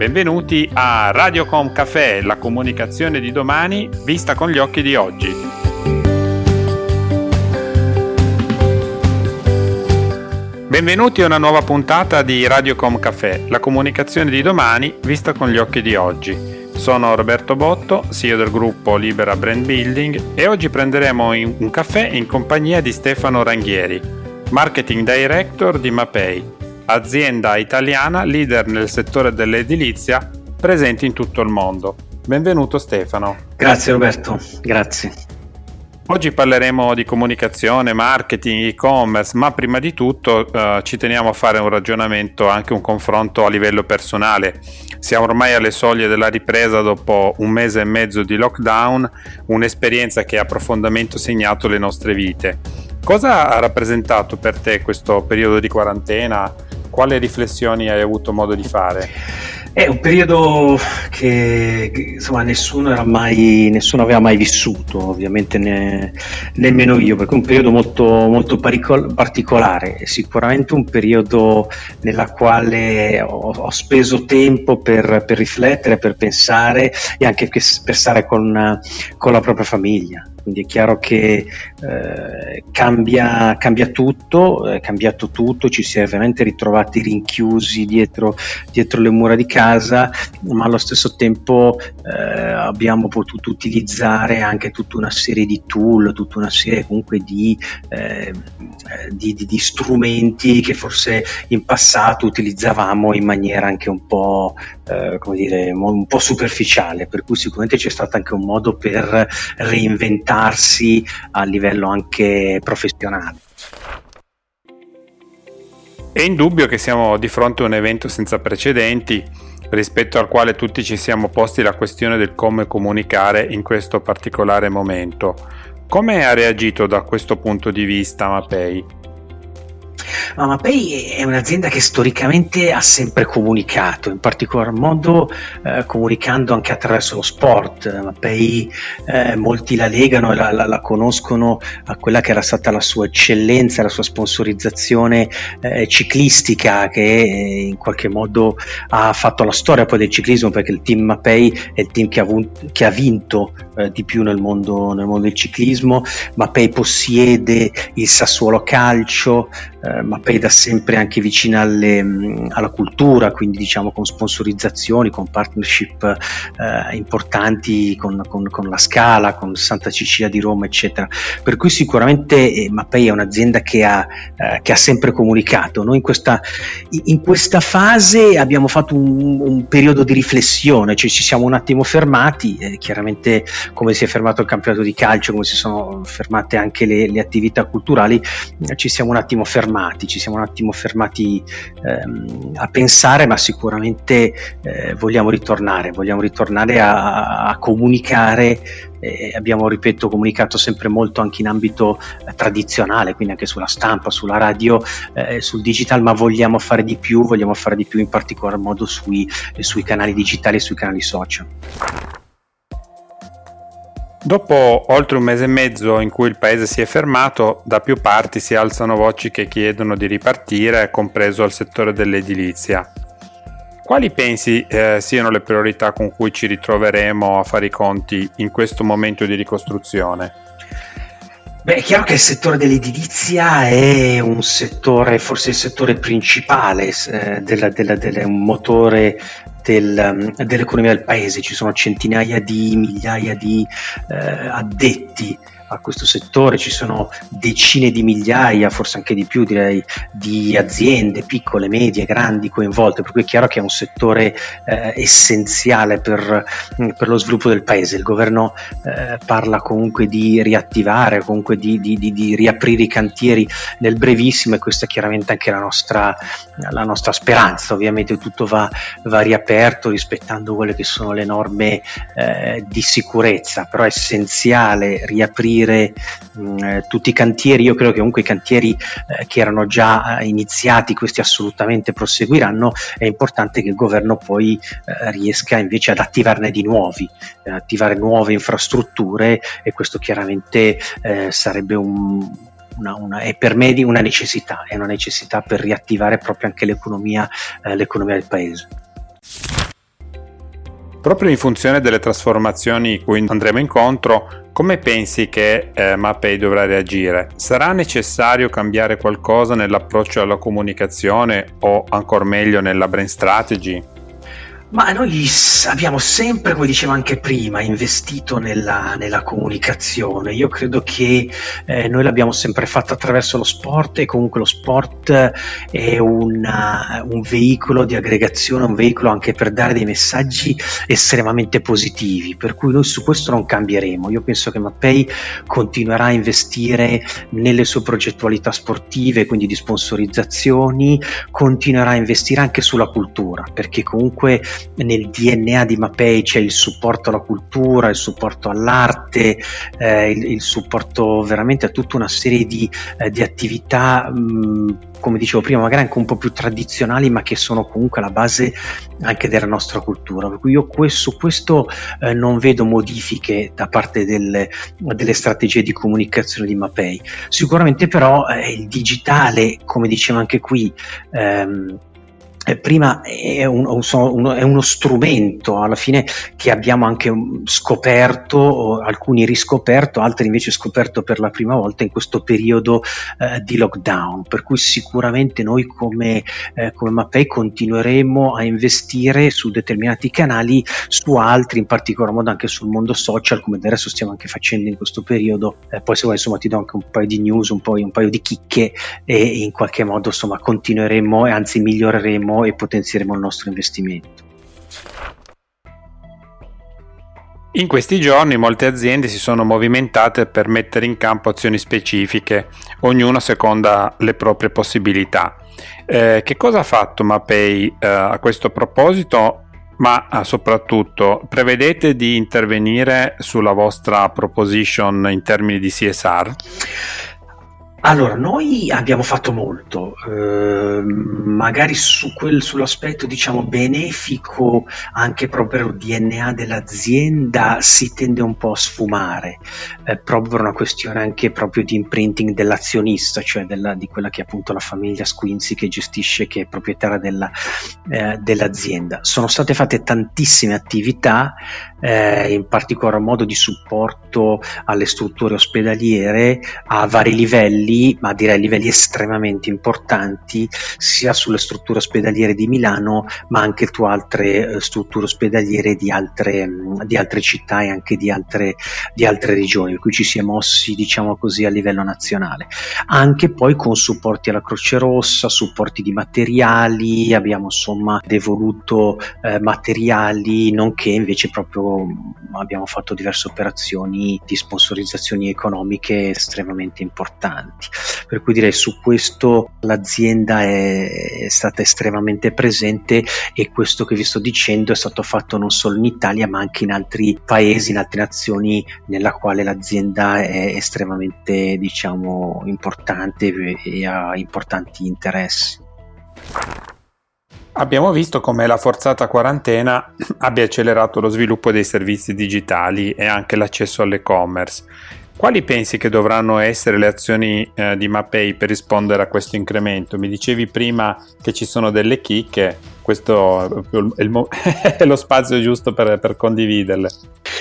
Benvenuti a Radiocom Café, la comunicazione di domani vista con gli occhi di oggi. Benvenuti a una nuova puntata di Radiocom Café, la comunicazione di domani vista con gli occhi di oggi. Sono Roberto Botto, CEO del gruppo Libera Brand Building e oggi prenderemo un caffè in compagnia di Stefano Ranghieri, Marketing Director di Mapei, azienda italiana leader nel settore dell'edilizia presente in tutto il mondo. Benvenuto Stefano. Grazie Roberto, grazie. Oggi parleremo di comunicazione, marketing, e-commerce, ma prima di tutto eh, ci teniamo a fare un ragionamento, anche un confronto a livello personale. Siamo ormai alle soglie della ripresa dopo un mese e mezzo di lockdown, un'esperienza che ha profondamente segnato le nostre vite. Cosa ha rappresentato per te questo periodo di quarantena? Quale riflessioni hai avuto modo di fare? È un periodo che, che insomma, nessuno, mai, nessuno, aveva mai vissuto, ovviamente ne, nemmeno io, perché è un periodo molto, molto paricol- particolare, è sicuramente un periodo nella quale ho, ho speso tempo per, per, riflettere, per pensare e anche per stare con, con la propria famiglia quindi è chiaro che eh, cambia, cambia, tutto, è cambiato tutto, ci si è veramente ritrovati rinchiusi dietro, dietro le mura di casa, ma allo stesso tempo eh, abbiamo potuto utilizzare anche tutta una serie di tool, tutta una serie comunque di, eh, di, di, di strumenti che forse in passato utilizzavamo in maniera anche un po', eh, come dire, un po' superficiale, per cui sicuramente c'è stato anche un modo per reinventarsi a livello anche professionale. È indubbio che siamo di fronte a un evento senza precedenti rispetto al quale tutti ci siamo posti la questione del come comunicare in questo particolare momento. Come ha reagito da questo punto di vista Mapei? Ma Mapei è un'azienda che storicamente ha sempre comunicato, in particolar modo eh, comunicando anche attraverso lo sport. Mapei eh, molti la legano e la, la, la, conoscono a quella che era stata la sua eccellenza, la sua sponsorizzazione eh, ciclistica che in qualche modo ha fatto la storia poi del ciclismo perché il team Mapei è il team che ha, vinto, che ha vinto eh, di più nel mondo, nel mondo del ciclismo. Mapei possiede il Sassuolo Calcio, eh, Mapei da sempre anche vicina alle, mm, alla cultura, quindi diciamo con sponsorizzazioni, con partnership eh, importanti con, con, con, la Scala, con Santa Cecilia di Roma, eccetera. Per cui sicuramente eh, Mapei è un'azienda che ha, eh, che ha sempre comunicato. Noi in questa, in questa fase abbiamo fatto un, un, periodo di riflessione, cioè ci siamo un attimo fermati, eh, chiaramente come si è fermato il campionato di calcio, come si sono fermate anche le, le attività culturali, eh, ci siamo un attimo fermati, ci siamo un attimo fermati ehm, a pensare, ma sicuramente eh, vogliamo ritornare, vogliamo ritornare a, a comunicare. Eh, abbiamo, ripeto, comunicato sempre molto anche in ambito eh, tradizionale, quindi anche sulla stampa, sulla radio, eh, sul digital, ma vogliamo fare di più, vogliamo fare di più in particolar modo sui, sui canali digitali e sui canali social. Dopo oltre un mese e mezzo in cui il paese si è fermato, da più parti si alzano voci che chiedono di ripartire, compreso il settore dell'edilizia. Quali pensi eh, siano le priorità con cui ci ritroveremo a fare i conti in questo momento di ricostruzione? Beh, è chiaro che il settore dell'edilizia è un settore, forse il settore principale, eh, della, della, un motore del, dell'economia del paese. Ci sono centinaia di migliaia di eh, addetti a questo settore, ci sono decine di migliaia, forse anche di più direi, di aziende piccole, medie, grandi coinvolte, per cui è chiaro che è un settore eh, essenziale per, per, lo sviluppo del paese. Il governo eh, parla comunque di riattivare, comunque di, di, di, di, riaprire i cantieri nel brevissimo e questa è chiaramente anche la nostra, la nostra speranza. Ovviamente tutto va, va, riaperto rispettando quelle che sono le norme eh, di sicurezza, però è essenziale riaprire aprire mh, mm, eh, tutti i cantieri. Io credo che comunque i cantieri eh, che erano già eh, iniziati, questi assolutamente proseguiranno. È importante che il governo poi eh, riesca invece ad attivarne di nuovi, ad attivare nuove infrastrutture e questo chiaramente eh, sarebbe un una, una, è per me una necessità, è una necessità per riattivare proprio anche l'economia, eh, l'economia del paese. Proprio in funzione delle trasformazioni cui andremo incontro, come pensi che eh, Mapei dovrà reagire? Sarà necessario cambiare qualcosa nell'approccio alla comunicazione o ancora meglio nella brand strategy? Ma noi abbiamo sempre, come dicevo anche prima, investito nella, nella comunicazione. Io credo che eh, noi l'abbiamo sempre fatto attraverso lo sport e comunque lo sport è una, un veicolo di aggregazione, un veicolo anche per dare dei messaggi estremamente positivi, per cui noi su questo non cambieremo. Io penso che Mappei continuerà a investire nelle sue progettualità sportive, quindi di sponsorizzazioni, continuerà a investire anche sulla cultura, perché comunque nel DNA di Mapei c'è il supporto alla cultura, il supporto all'arte, eh, il, il, supporto veramente a tutta una serie di, eh, di attività, mh, come dicevo prima, magari anche un po' più tradizionali, ma che sono comunque la base anche della nostra cultura. Per cui io su questo eh, non vedo modifiche da parte delle, delle, strategie di comunicazione di Mapei. Sicuramente però eh, il digitale, come dicevo anche qui, ehm, eh, prima è, un, è, uno strumento alla fine che abbiamo anche scoperto, alcuni riscoperto, altri invece scoperto per la prima volta in questo periodo eh, di lockdown, per cui sicuramente noi come, eh, come Mapei continueremo a investire su determinati canali, su altri, in particolar modo anche sul mondo social, come adesso stiamo anche facendo in questo periodo. Eh, poi se vuoi insomma ti do anche un paio di news, un, po', un paio di chicche e in qualche modo insomma continueremo e anzi miglioreremo miglioreremo e potenzieremo il nostro investimento. In questi giorni molte aziende si sono movimentate per mettere in campo azioni specifiche, ognuna seconda le proprie possibilità. Eh, che cosa ha fatto Mapei eh, a questo proposito? Ma eh, soprattutto prevedete di intervenire sulla vostra proposition in termini di CSR? Allora, noi abbiamo fatto molto, eh, magari su quel, sull'aspetto diciamo benefico, anche proprio il DNA dell'azienda si tende un po' a sfumare, eh, proprio per una questione anche proprio di imprinting dell'azionista, cioè della, di quella che è appunto la famiglia Squinzi che gestisce, che è proprietaria della, eh, dell'azienda. Sono state fatte tantissime attività, eh, in particolar modo di supporto alle strutture ospedaliere a vari livelli livelli, ma direi livelli estremamente importanti, sia sulle strutture ospedaliere di Milano, ma anche su altre eh, strutture ospedaliere di altre, mm, di altre città e anche di altre, di altre regioni, per cui ci si è mossi, diciamo così, a livello nazionale. Anche poi con supporti alla Croce Rossa, supporti di materiali, abbiamo insomma devoluto eh, materiali, nonché invece proprio abbiamo fatto diverse operazioni di sponsorizzazioni economiche estremamente importanti. Per cui direi su questo l'azienda è, è stata estremamente presente e questo che vi sto dicendo è stato fatto non solo in Italia ma anche in altri paesi, in altre nazioni nella quale l'azienda è estremamente diciamo importante e ha importanti interessi. Abbiamo visto come la forzata quarantena abbia accelerato lo sviluppo dei servizi digitali e anche l'accesso all'e-commerce quali pensi che dovranno essere le azioni eh, di Mapei per rispondere a questo incremento? Mi dicevi prima che ci sono delle chicche, questo è, mo- è lo spazio giusto per, per, condividerle.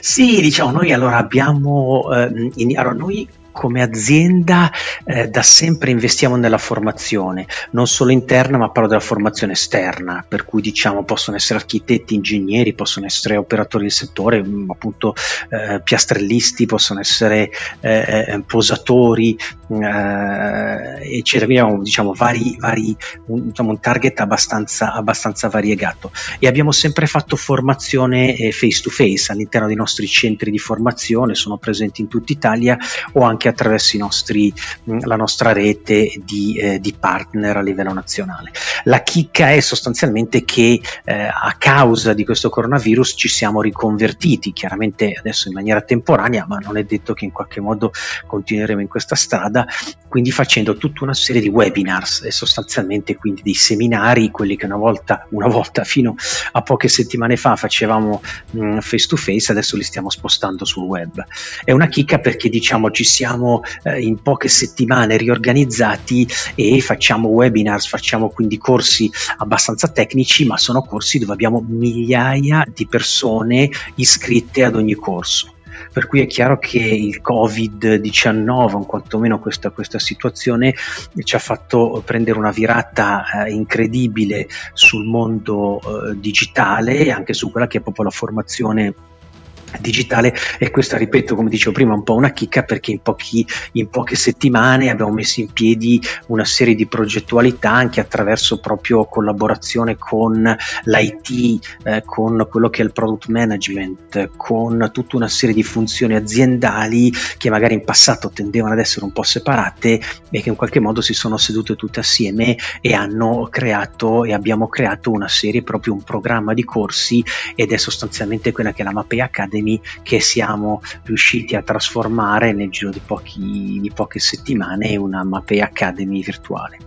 Sì, diciamo, noi allora abbiamo, eh, in, allora noi come azienda eh, da sempre investiamo nella formazione, non solo interna ma parlo della formazione esterna, per cui diciamo possono essere architetti, ingegneri, possono essere operatori del settore, mm, appunto eh, piastrellisti, possono essere eh, eh posatori, eh, eccetera. Quindi abbiamo diciamo, vari, vari, un, diciamo, un target abbastanza, abbastanza, variegato e abbiamo sempre fatto formazione face to face all'interno dei nostri centri di formazione, sono presenti in tutta Italia o anche attraverso nostri, la nostra rete di, eh, di, partner a livello nazionale. La chicca è sostanzialmente che eh, a causa di questo coronavirus ci siamo riconvertiti, chiaramente adesso in maniera temporanea, ma non è detto che in qualche modo continueremo in questa strada, quindi facendo tutta una serie di webinars e sostanzialmente quindi dei seminari, quelli che una volta, una volta fino a poche settimane fa facevamo face to face, adesso li stiamo spostando sul web. È una chicca perché diciamo ci siamo siamo eh, in poche settimane riorganizzati e facciamo webinars, facciamo quindi corsi abbastanza tecnici, ma sono corsi dove abbiamo migliaia di persone iscritte ad ogni corso. Per cui è chiaro che il Covid-19, o quantomeno questa, questa situazione, ci ha fatto prendere una virata eh, incredibile sul mondo eh, digitale e anche su quella che è proprio la formazione digitale e questa ripeto come dicevo prima un po' una chicca perché in, pochi, in, poche settimane abbiamo messo in piedi una serie di progettualità anche attraverso proprio collaborazione con l'IT eh, con quello che è il product management con tutta una serie di funzioni aziendali che magari in passato tendevano ad essere un po' separate e che in qualche modo si sono sedute tutte assieme e hanno creato e abbiamo creato una serie proprio un programma di corsi ed è sostanzialmente quella che è la Mapei Academy Academy che siamo riusciti a trasformare nel giro di, pochi, di poche settimane in una Mapei Academy virtuale.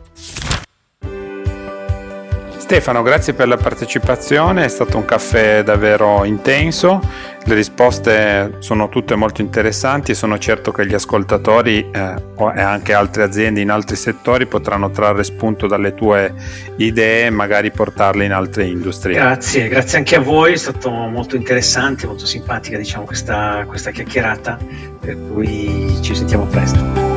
Stefano, grazie per la partecipazione, è stato un caffè davvero intenso, le risposte sono tutte molto interessanti e sono certo che gli ascoltatori eh, e anche altre aziende in altri settori potranno trarre spunto dalle tue idee e magari portarle in altre industrie. Grazie, grazie anche a voi, è stato molto interessante, molto simpatica diciamo, questa, questa chiacchierata, per cui ci sentiamo presto.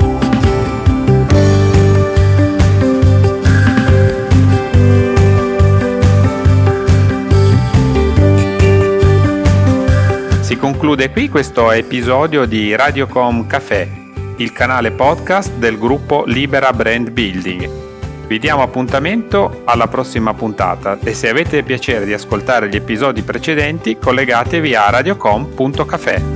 Si conclude qui questo episodio di Radiocom Café, il canale podcast del gruppo Libera Brand Building. Vi diamo appuntamento alla prossima puntata e se avete piacere di ascoltare gli episodi precedenti collegatevi a radiocom.café.